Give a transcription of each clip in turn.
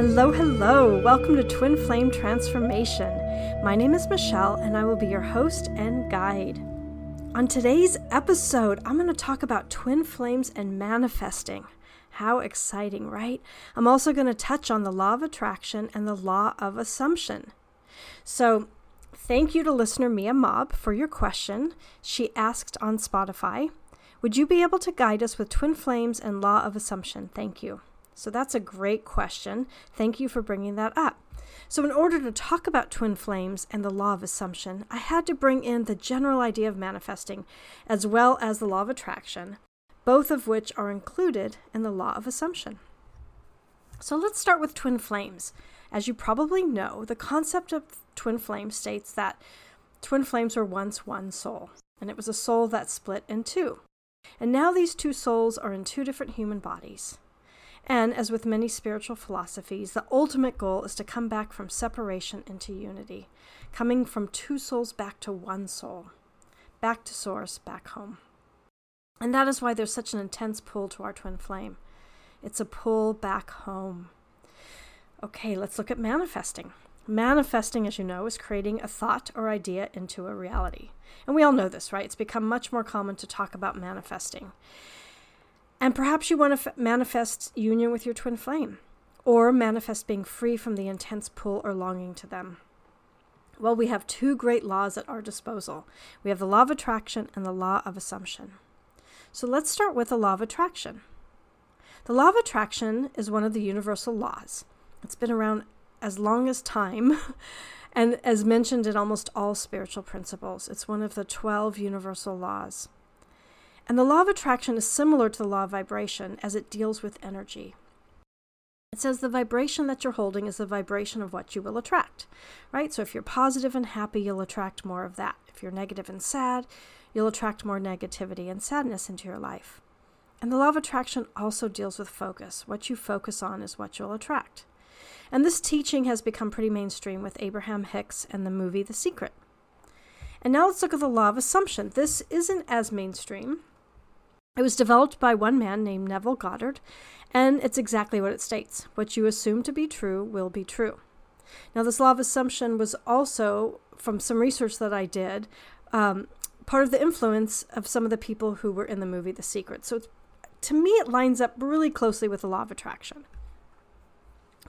Hello, hello. Welcome to Twin Flame Transformation. My name is Michele, and I will be your host and guide. On today's episode, I'm going to talk about twin flames and manifesting. How exciting, right? I'm also going to touch on the law of attraction and the law of assumption. So, thank you to listener Mia Mob for your question. She asked on Spotify Would you be able to guide us with twin flames and law of assumption? Thank you. So that's a great question. Thank you for bringing that up. So, in order to talk about twin flames and the law of assumption, I had to bring in the general idea of manifesting as well as the law of attraction, both of which are included in the law of assumption. So, let's start with twin flames. As you probably know, the concept of twin flames states that twin flames were once one soul, and it was a soul that split in two. And now these two souls are in two different human bodies. And as with many spiritual philosophies, the ultimate goal is to come back from separation into unity, coming from two souls back to one soul, back to source, back home. And that is why there's such an intense pull to our twin flame. It's a pull back home. Okay, let's look at manifesting. Manifesting, as you know, is creating a thought or idea into a reality. And we all know this, right? It's become much more common to talk about manifesting. And perhaps you want to f- manifest union with your twin flame, or manifest being free from the intense pull or longing to them. Well, we have two great laws at our disposal we have the law of attraction and the law of assumption. So let's start with the law of attraction. The law of attraction is one of the universal laws. It's been around as long as time and as mentioned in almost all spiritual principles. It's one of the 12 universal laws. And the law of attraction is similar to the law of vibration as it deals with energy. It says the vibration that you're holding is the vibration of what you will attract, right? So if you're positive and happy, you'll attract more of that. If you're negative and sad, you'll attract more negativity and sadness into your life. And the law of attraction also deals with focus. What you focus on is what you'll attract. And this teaching has become pretty mainstream with Abraham Hicks and the movie The Secret. And now let's look at the law of assumption. This isn't as mainstream, it was developed by one man named Neville Goddard, and it's exactly what it states what you assume to be true will be true. Now, this law of assumption was also, from some research that I did, um, part of the influence of some of the people who were in the movie The Secret. So, to me, it lines up really closely with the law of attraction.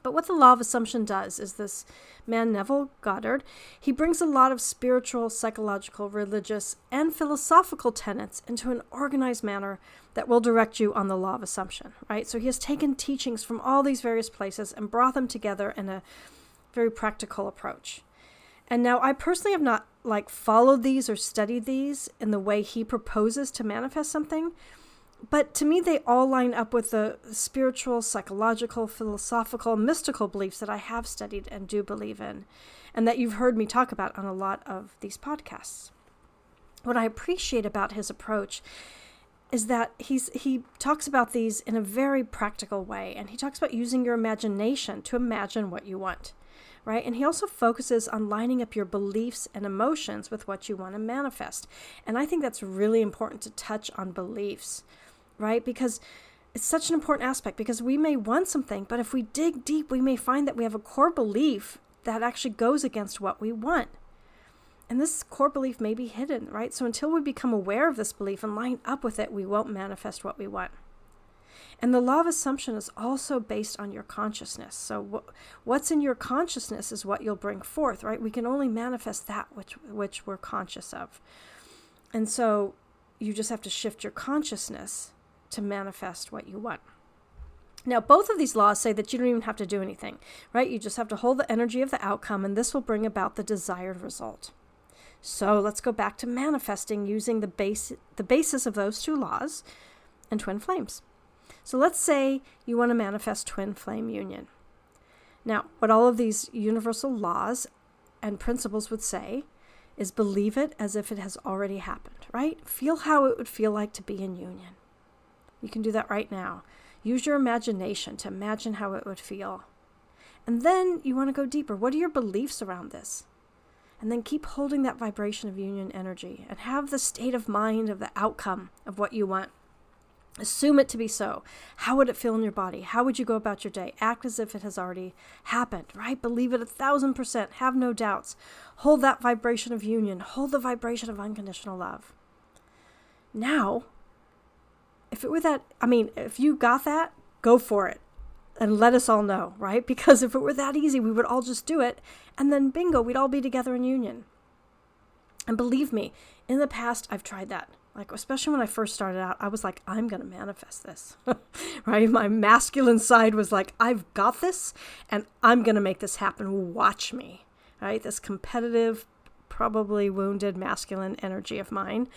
But what the law of assumption does is this man, Neville Goddard, he brings a lot of spiritual, psychological, religious, and philosophical tenets into an organized manner that will direct you on the law of assumption, right? So he has taken teachings from all these various places and brought them together in a very practical approach. And now I personally have not like followed these or studied these in the way he proposes to manifest something, but to me, they all line up with the spiritual, psychological, philosophical, mystical beliefs that I have studied and do believe in, and that you've heard me talk about on a lot of these podcasts. What I appreciate about his approach is that he's he talks about these in a very practical way and he talks about using your imagination to imagine what you want right? And he also focuses on lining up your beliefs and emotions with what you want to manifest. And i think that's really important to touch on beliefs right? Because it's such an important aspect because we may want something, but if we dig deep, we may find that we have a core belief that actually goes against what we want. And this core belief may be hidden, right? So until we become aware of this belief and line up with it, we won't manifest what we want. And the law of assumption is also based on your consciousness. So what's in your consciousness is what you'll bring forth, right? We can only manifest that which which we're conscious of. And so you just have to shift your consciousness to manifest what you want. Now, both of these laws say that you don't even have to do anything, right? You just have to hold the energy of the outcome, and this will bring about the desired result. So let's go back to manifesting using the base the basis of those two laws and twin flames. So let's say you want to manifest twin flame union. Now, what all of these universal laws and principles would say is believe it as if it has already happened, right? Feel how it would feel like to be in union. You can do that right now. Use your imagination to imagine how it would feel. And then you want to go deeper. What are your beliefs around this? And then keep holding that vibration of union energy and have the state of mind of the outcome of what you want. Assume it to be so. How would it feel in your body? How would you go about your day? Act as if it has already happened, right? Believe it a thousand percent. Have no doubts. Hold that vibration of union. Hold the vibration of unconditional love. Now, if it were that, I mean, if you got that, go for it and let us all know, right? Because if it were that easy, we would all just do it. And then bingo, we'd all be together in union. And believe me, in the past, I've tried that. Like, especially when I first started out, I was like, I'm going to manifest this, right? My masculine side was like, I've got this and I'm going to make this happen. Watch me, right? This competitive, probably wounded masculine energy of mine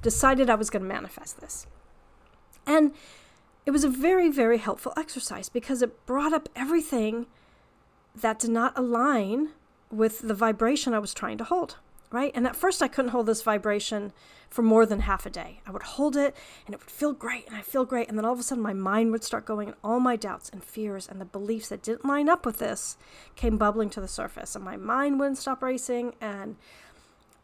decided I was going to manifest this. And it was a very, very helpful exercise because it brought up everything that did not align with the vibration I was trying to hold right? And at first, I couldn't hold this vibration for more than half a day. I would hold it and it would feel great and I feel great. And then all of a sudden, my mind would start going, and all my doubts and fears and the beliefs that didn't line up with this came bubbling to the surface. And my mind wouldn't stop racing. And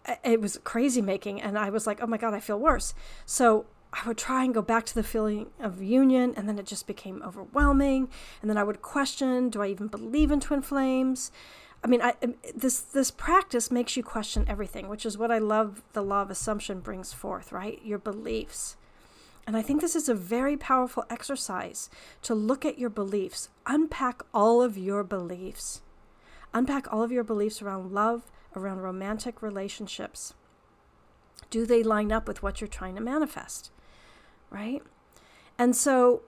uh, it was crazy making. And I was like, oh my God, I feel worse. So I would try and go back to the feeling of union, and then it just became overwhelming. And then I would question do I even believe in twin flames? I mean, I, um, this this practice makes you question everything, which is what I love. The law of assumption brings forth, right? Your beliefs, and I think this is a very powerful exercise to look at your beliefs, unpack all of your beliefs, unpack all of your beliefs around love, around romantic relationships. Do they line up with what you're trying to manifest, right? And so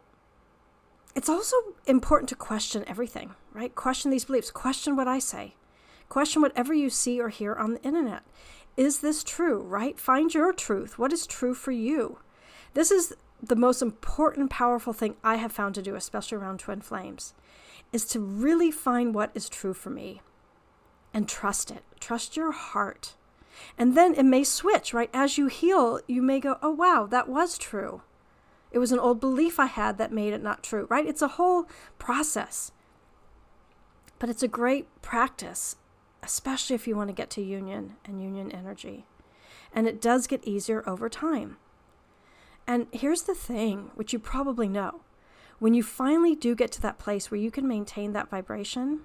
it's also important to question everything, right? Question these beliefs. Question what I say. Question whatever you see or hear on the internet. Is this true, right? Find your truth. What is true for you? This is the most important, powerful thing I have found to do, especially around twin flames, is to really find what is true for me and trust it. Trust your heart. And then it may switch, right? As you heal, you may go, oh, wow, that was true. It was an old belief I had that made it not true, right? It's a whole process. But it's a great practice, especially if you want to get to union and union energy. And it does get easier over time. And here's the thing, which you probably know when you finally do get to that place where you can maintain that vibration,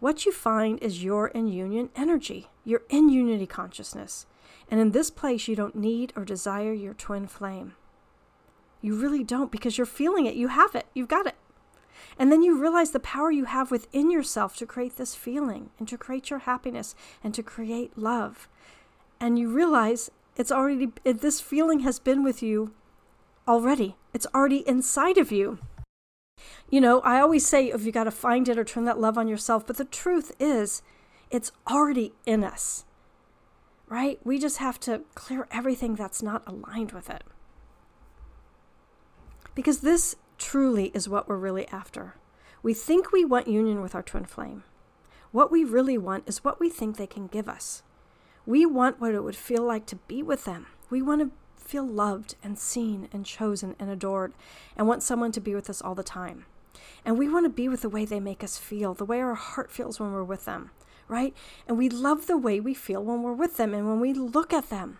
what you find is you're in union energy, you're in unity consciousness. And in this place, you don't need or desire your twin flame. You really don't because you're feeling it. You have it. You've got it. And then you realize the power you have within yourself to create this feeling and to create your happiness and to create love. And you realize it's already, this feeling has been with you already. It's already inside of you. You know, I always say if you got to find it or turn that love on yourself, but the truth is, it's already in us, right? We just have to clear everything that's not aligned with it. Because this truly is what we're really after. We think we want union with our twin flame. What we really want is what we think they can give us. We want what it would feel like to be with them. We want to feel loved and seen and chosen and adored and want someone to be with us all the time. And we want to be with the way they make us feel, the way our heart feels when we're with them, right? And we love the way we feel when we're with them and when we look at them.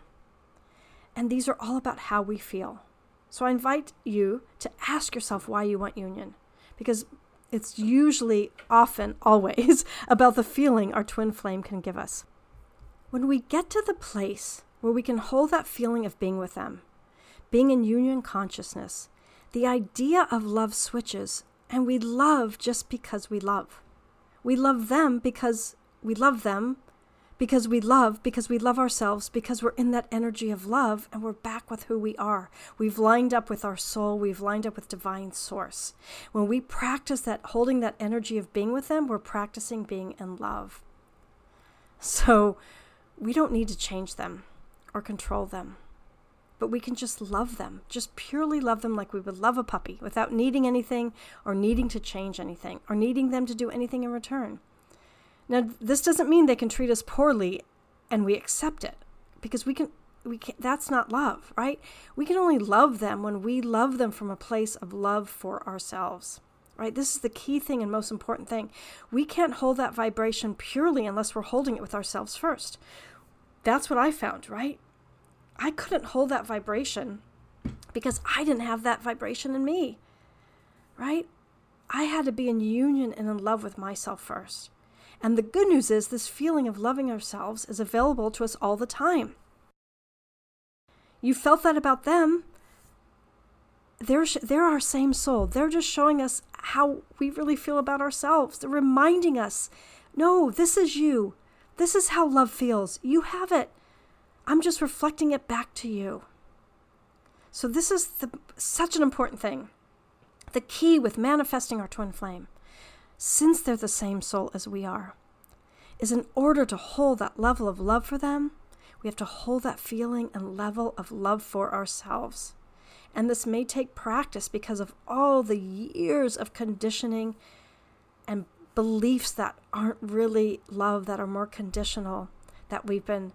And these are all about how we feel. So I invite you to ask yourself why you want union, because it's usually, often, always about the feeling our twin flame can give us. When we get to the place where we can hold that feeling of being with them, being in union consciousness, the idea of love switches, and we love just because we love. We love them because we love them because we love, because we love ourselves, because we're in that energy of love and we're back with who we are. We've lined up with our soul, we've lined up with divine source. When we practice that, holding that energy of being with them, we're practicing being in love. So we don't need to change them or control them, but we can just love them, just purely love them like we would love a puppy without needing anything or needing to change anything or needing them to do anything in return. Now, this doesn't mean they can treat us poorly and we accept it because we can we can that's not love, right? We can only love them when we love them from a place of love for ourselves. Right? This is the key thing and most important thing. We can't hold that vibration purely unless we're holding it with ourselves first. That's what I found, right? I couldn't hold that vibration because I didn't have that vibration in me, right? I had to be in union and in love with myself first. And the good news is, this feeling of loving ourselves is available to us all the time. You felt that about them. They're, they're our same soul. They're just showing us how we really feel about ourselves. They're reminding us no, this is you. This is how love feels. You have it. I'm just reflecting it back to you. So, this is the, such an important thing. The key with manifesting our twin flame, since they're the same soul as we are, is in order to hold that level of love for them, we have to hold that feeling and level of love for ourselves. And this may take practice because of all the years of conditioning and beliefs that aren't really love, that are more conditional, that we've been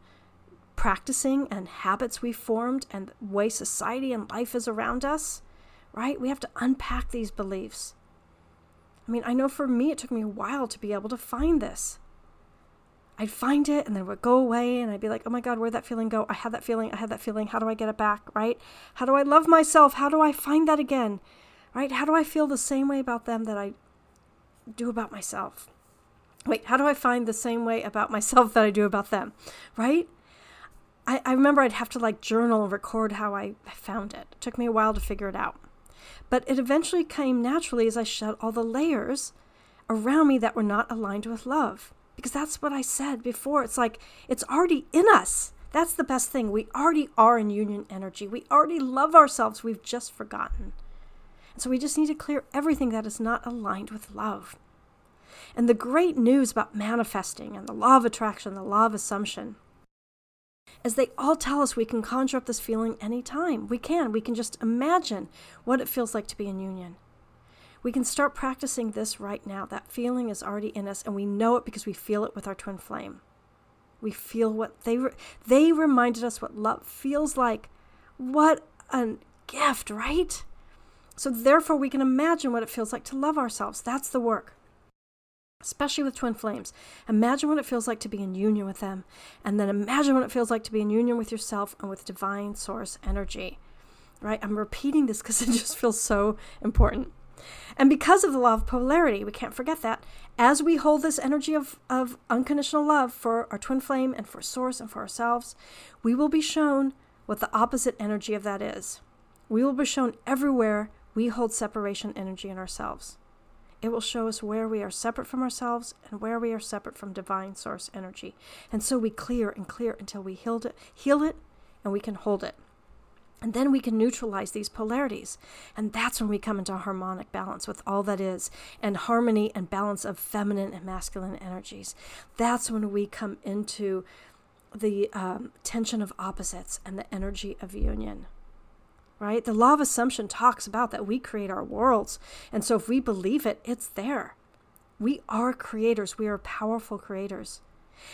practicing and habits we've formed and the way society and life is around us, right? We have to unpack these beliefs. I mean, I know for me, it took me a while to be able to find this. I'd find it and then it would go away and I'd be like, oh my God, where'd that feeling go? I had that feeling. I had that feeling. How do I get it back? Right? How do I love myself? How do I find that again? Right? How do I feel the same way about them that I do about myself? Wait, how do I find the same way about myself that I do about them? Right? I, I remember I'd have to like journal and record how I found it. It took me a while to figure it out. But it eventually came naturally as I shed all the layers around me that were not aligned with love. Because that's what I said before. It's like it's already in us. That's the best thing. We already are in union energy. We already love ourselves. We've just forgotten. And so we just need to clear everything that is not aligned with love. And the great news about manifesting and the law of attraction, the law of assumption, is they all tell us we can conjure up this feeling anytime. We can. We can just imagine what it feels like to be in union. We can start practicing this right now. That feeling is already in us, and we know it because we feel it with our twin flame. We feel what they re- they reminded us what love feels like. What a gift, right? So therefore, we can imagine what it feels like to love ourselves. That's the work especially with twin flames. Imagine what it feels like to be in union with them, and then imagine what it feels like to be in union with yourself and with divine source energy. Right? I'm repeating this because it just feels so important. And because of the law of polarity, we can't forget that, as we hold this energy of, of unconditional love for our twin flame and for source and for ourselves, we will be shown what the opposite energy of that is. We will be shown everywhere we hold separation energy in ourselves. It will show us where we are separate from ourselves and where we are separate from divine source energy. And so we clear and clear until we healed it, heal it, and we can hold it. And then we can neutralize these polarities. And that's when we come into harmonic balance with all that is, and harmony and balance of feminine and masculine energies. That's when we come into the um, tension of opposites and the energy of union right? The law of assumption talks about that we create our worlds. And so if we believe it, it's there. We are creators, we are powerful creators.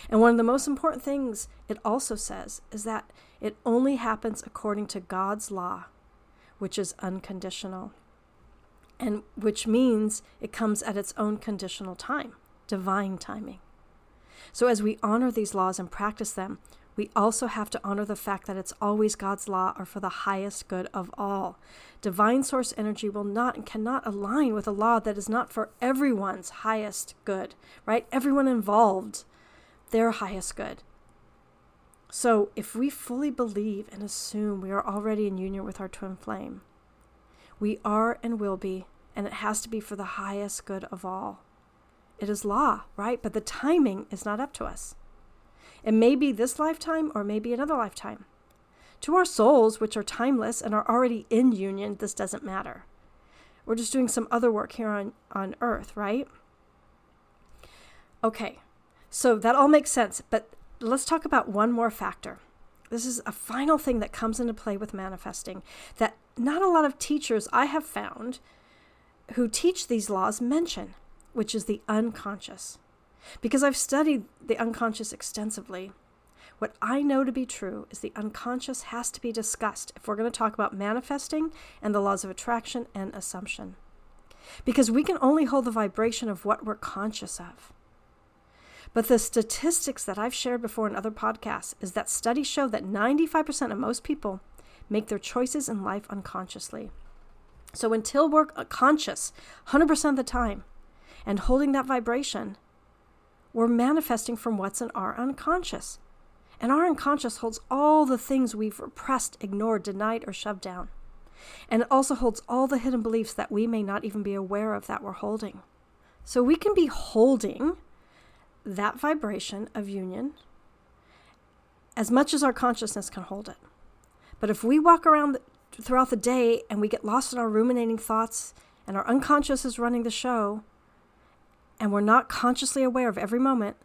And one of the most important things it also says is that it only happens according to God's law, which is unconditional. And which means it comes at its own conditional time, divine timing. So, as we honor these laws and practice them, we also have to honor the fact that it's always God's law or for the highest good of all. Divine source energy will not and cannot align with a law that is not for everyone's highest good, right? Everyone involved, their highest good. So if we fully believe and assume we are already in union with our twin flame, we are and will be, and it has to be for the highest good of all. It is law, right? But the timing is not up to us. It may be this lifetime or maybe another lifetime. To our souls, which are timeless and are already in union, this doesn't matter. We're just doing some other work here on, on earth, right? Okay, so that all makes sense, but let's talk about one more factor. This is a final thing that comes into play with manifesting that not a lot of teachers I have found who teach these laws mention, which is the unconscious. Because I've studied the unconscious extensively, what I know to be true is the unconscious has to be discussed if we're going to talk about manifesting and the laws of attraction and assumption. Because we can only hold the vibration of what we're conscious of. But the statistics that I've shared before in other podcasts is that studies show that 95% of most people make their choices in life unconsciously. So until we're conscious 100% of the time and holding that vibration, we're manifesting from what's in our unconscious. And our unconscious holds all the things we've repressed, ignored, denied, or shoved down. And it also holds all the hidden beliefs that we may not even be aware of that we're holding. So we can be holding that vibration of union as much as our consciousness can hold it. But if we walk around throughout the day and we get lost in our ruminating thoughts and our unconscious is running the show, and we're not consciously aware of every moment,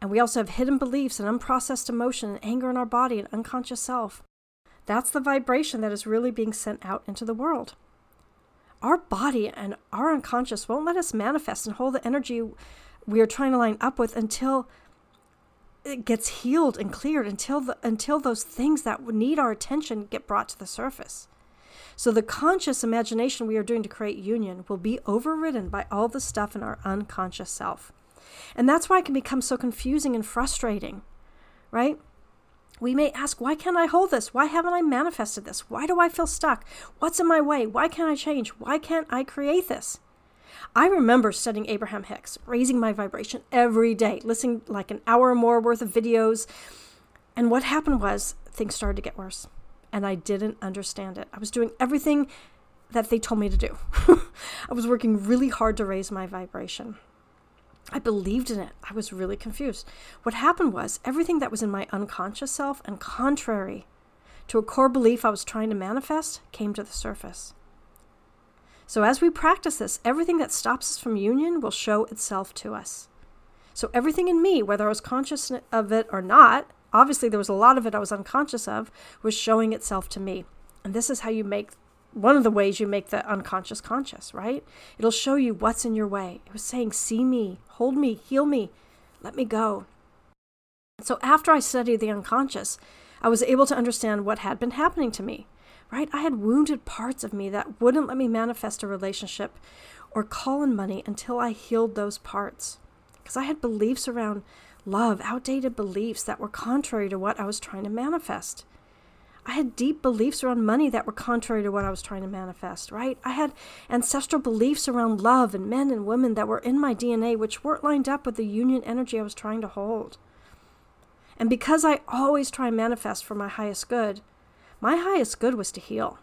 and we also have hidden beliefs and unprocessed emotion and anger in our body and unconscious self, that's the vibration that is really being sent out into the world. Our body and our unconscious won't let us manifest and hold the energy we are trying to line up with until it gets healed and cleared until the, until those things that need our attention get brought to the surface. So the conscious imagination we are doing to create union will be overridden by all the stuff in our unconscious self. And that's why it can become so confusing and frustrating, right? We may ask, why can't I hold this? Why haven't I manifested this? Why do I feel stuck? What's in my way? Why can't I change? Why can't I create this? I remember studying Abraham Hicks, raising my vibration every day, listening like an hour or more worth of videos. And what happened was things started to get worse. And I didn't understand it. I was doing everything that they told me to do. I was working really hard to raise my vibration. I believed in it. I was really confused. What happened was everything that was in my unconscious self and contrary to a core belief I was trying to manifest came to the surface. So, as we practice this, everything that stops us from union will show itself to us. So, everything in me, whether I was conscious of it or not, obviously there was a lot of it I was unconscious of, was showing itself to me. And this is how you make one of the ways you make the unconscious conscious, right? It'll show you what's in your way. It was saying, See me, hold me, heal me, let me go. So, after I studied the unconscious, I was able to understand what had been happening to me right? I had wounded parts of me that wouldn't let me manifest a relationship or call in money until I healed those parts. Because I had beliefs around love, outdated beliefs that were contrary to what I was trying to manifest. I had deep beliefs around money that were contrary to what I was trying to manifest, right? I had ancestral beliefs around love and men and women that were in my DNA, which weren't lined up with the union energy I was trying to hold. And because I always try and manifest for my highest good, my highest good was to heal.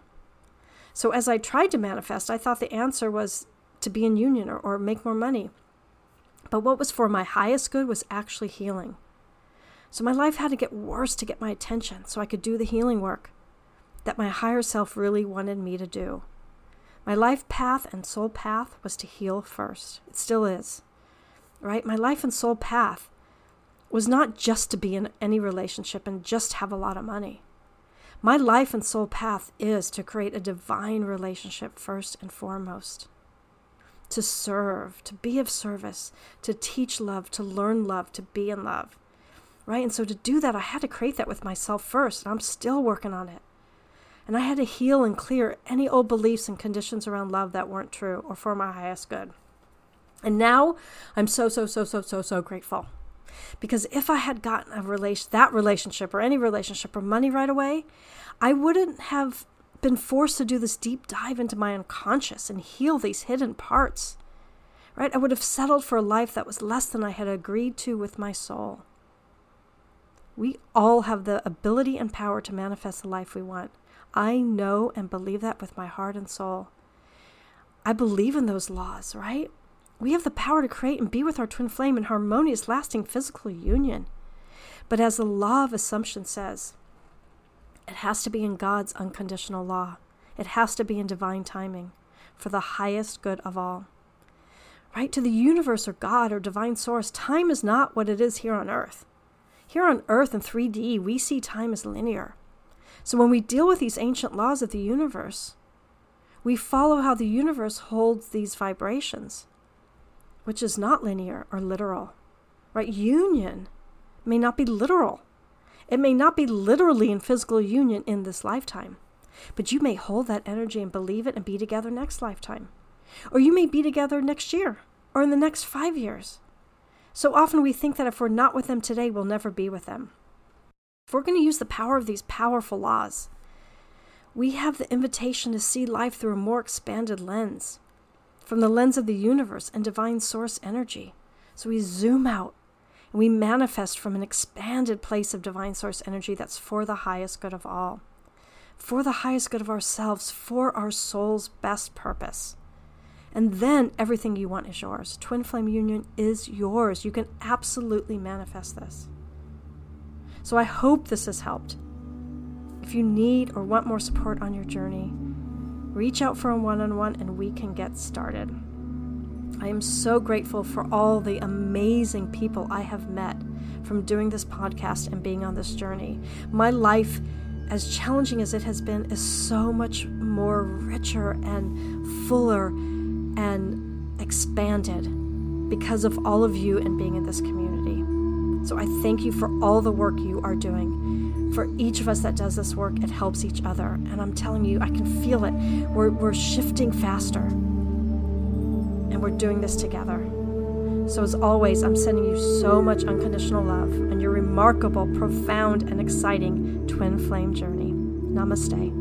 So as I tried to manifest, I thought the answer was to be in union or, or make more money. But what was for my highest good was actually healing. So my life had to get worse to get my attention so I could do the healing work that my higher self really wanted me to do. My life path and soul path was to heal first. It still is. Right? My life and soul path was not just to be in any relationship and just have a lot of money. My life and soul path is to create a divine relationship first and foremost. To serve, to be of service, to teach love, to learn love, to be in love. Right? And so to do that, I had to create that with myself first, and I'm still working on it. And I had to heal and clear any old beliefs and conditions around love that weren't true or for my highest good. And now I'm so, so, so, so, so, so grateful. Because if I had gotten a relation, that relationship or any relationship or money right away, I wouldn't have been forced to do this deep dive into my unconscious and heal these hidden parts. Right? I would have settled for a life that was less than I had agreed to with my soul. We all have the ability and power to manifest the life we want. I know and believe that with my heart and soul. I believe in those laws, right? We have the power to create and be with our twin flame in harmonious, lasting physical union. But as the law of assumption says, it has to be in God's unconditional law. It has to be in divine timing for the highest good of all. Right? To the universe or God or divine source, time is not what it is here on earth. Here on earth in 3D, we see time as linear. So when we deal with these ancient laws of the universe, we follow how the universe holds these vibrations which is not linear or literal. Right? Union may not be literal. It may not be literally in physical union in this lifetime, but you may hold that energy and believe it and be together next lifetime. Or you may be together next year or in the next five years. So often we think that if we're not with them today, we'll never be with them. If we're going to use the power of these powerful laws, we have the invitation to see life through a more expanded lens, from the lens of the universe and divine source energy. So we zoom out and we manifest from an expanded place of divine source energy that's for the highest good of all, for the highest good of ourselves, for our soul's best purpose. And then everything you want is yours. Twin flame union is yours. You can absolutely manifest this. So I hope this has helped. If you need or want more support on your journey, reach out for a one on one and we can get started. I am so grateful for all the amazing people I have met from doing this podcast and being on this journey. My life, as challenging as it has been, is so much more richer and fuller and expanded because of all of you and being in this community. So I thank you for all the work you are doing. For each of us that does this work, it helps each other. And I'm telling you, I can feel it. We're, we're shifting faster. We're doing this together. So, as always, I'm sending you so much unconditional love on your remarkable, profound, and exciting twin flame journey. Namaste.